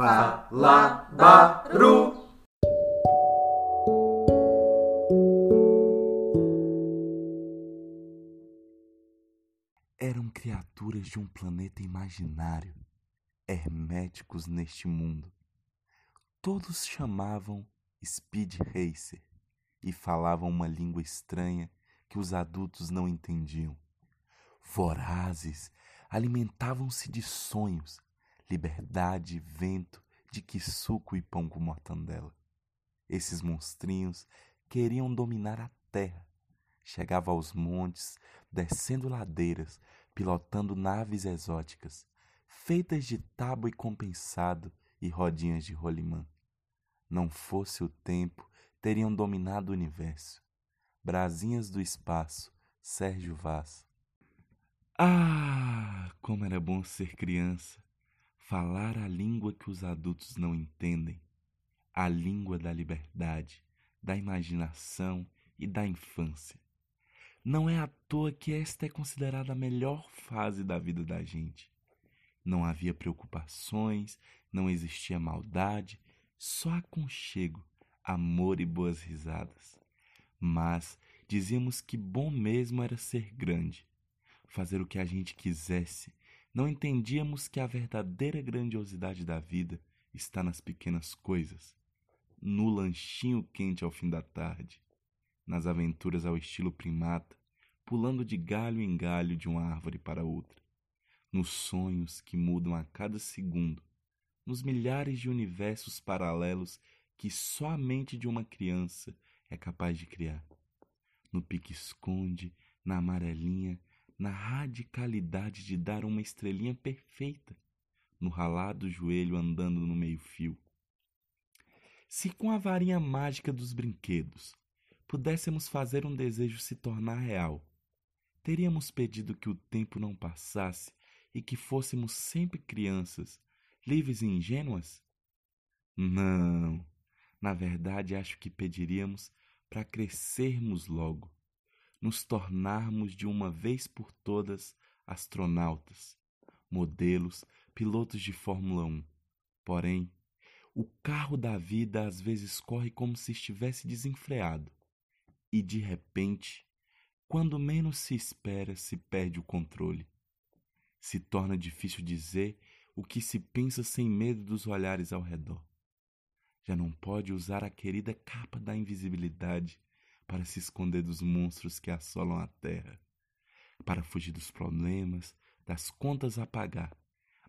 Fala Baru. Eram criaturas de um planeta imaginário, herméticos neste mundo. Todos chamavam Speed Racer e falavam uma língua estranha que os adultos não entendiam. Vorazes, alimentavam-se de sonhos, liberdade, vento, de que suco e pão com mortandela. Esses monstrinhos queriam dominar a terra. Chegava aos montes, descendo ladeiras, pilotando naves exóticas, feitas de tábua e compensado e rodinhas de rolimã. Não fosse o tempo, teriam dominado o universo. Brasinhas do espaço, Sérgio Vaz. Ah, como era bom ser criança! Falar a língua que os adultos não entendem, a língua da liberdade, da imaginação e da infância. Não é à toa que esta é considerada a melhor fase da vida da gente. Não havia preocupações, não existia maldade, só aconchego, amor e boas risadas. Mas dizíamos que bom mesmo era ser grande, fazer o que a gente quisesse. Não entendíamos que a verdadeira grandiosidade da vida está nas pequenas coisas, no lanchinho quente ao fim da tarde, nas aventuras ao estilo primata, pulando de galho em galho de uma árvore para outra, nos sonhos que mudam a cada segundo, nos milhares de universos paralelos que só a mente de uma criança é capaz de criar. No pique-esconde, na amarelinha, na radicalidade de dar uma estrelinha perfeita, no ralado joelho andando no meio-fio. Se com a varinha mágica dos brinquedos pudéssemos fazer um desejo se tornar real, teríamos pedido que o tempo não passasse e que fôssemos sempre crianças, livres e ingênuas? Não. Na verdade, acho que pediríamos para crescermos logo, nos tornarmos de uma vez por todas astronautas, modelos, pilotos de Fórmula 1. Porém, o carro da vida às vezes corre como se estivesse desenfreado e de repente, quando menos se espera, se perde o controle. Se torna difícil dizer o que se pensa sem medo dos olhares ao redor. Já não pode usar a querida capa da invisibilidade para se esconder dos monstros que assolam a terra, para fugir dos problemas, das contas a pagar,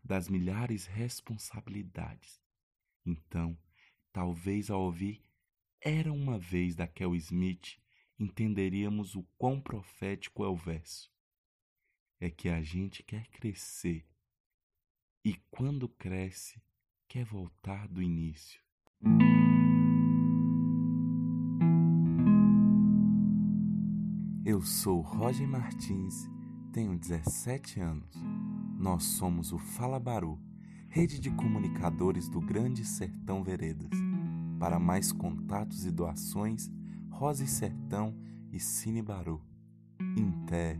das milhares responsabilidades. Então, talvez ao ouvir Era uma vez da Kel Smith, entenderíamos o quão profético é o verso. É que a gente quer crescer e, quando cresce, quer voltar do início. Eu sou Roger Martins, tenho 17 anos. Nós somos o Fala Baru, rede de comunicadores do Grande Sertão Veredas. Para mais contatos e doações, Rose Sertão e Cine Baru. Inter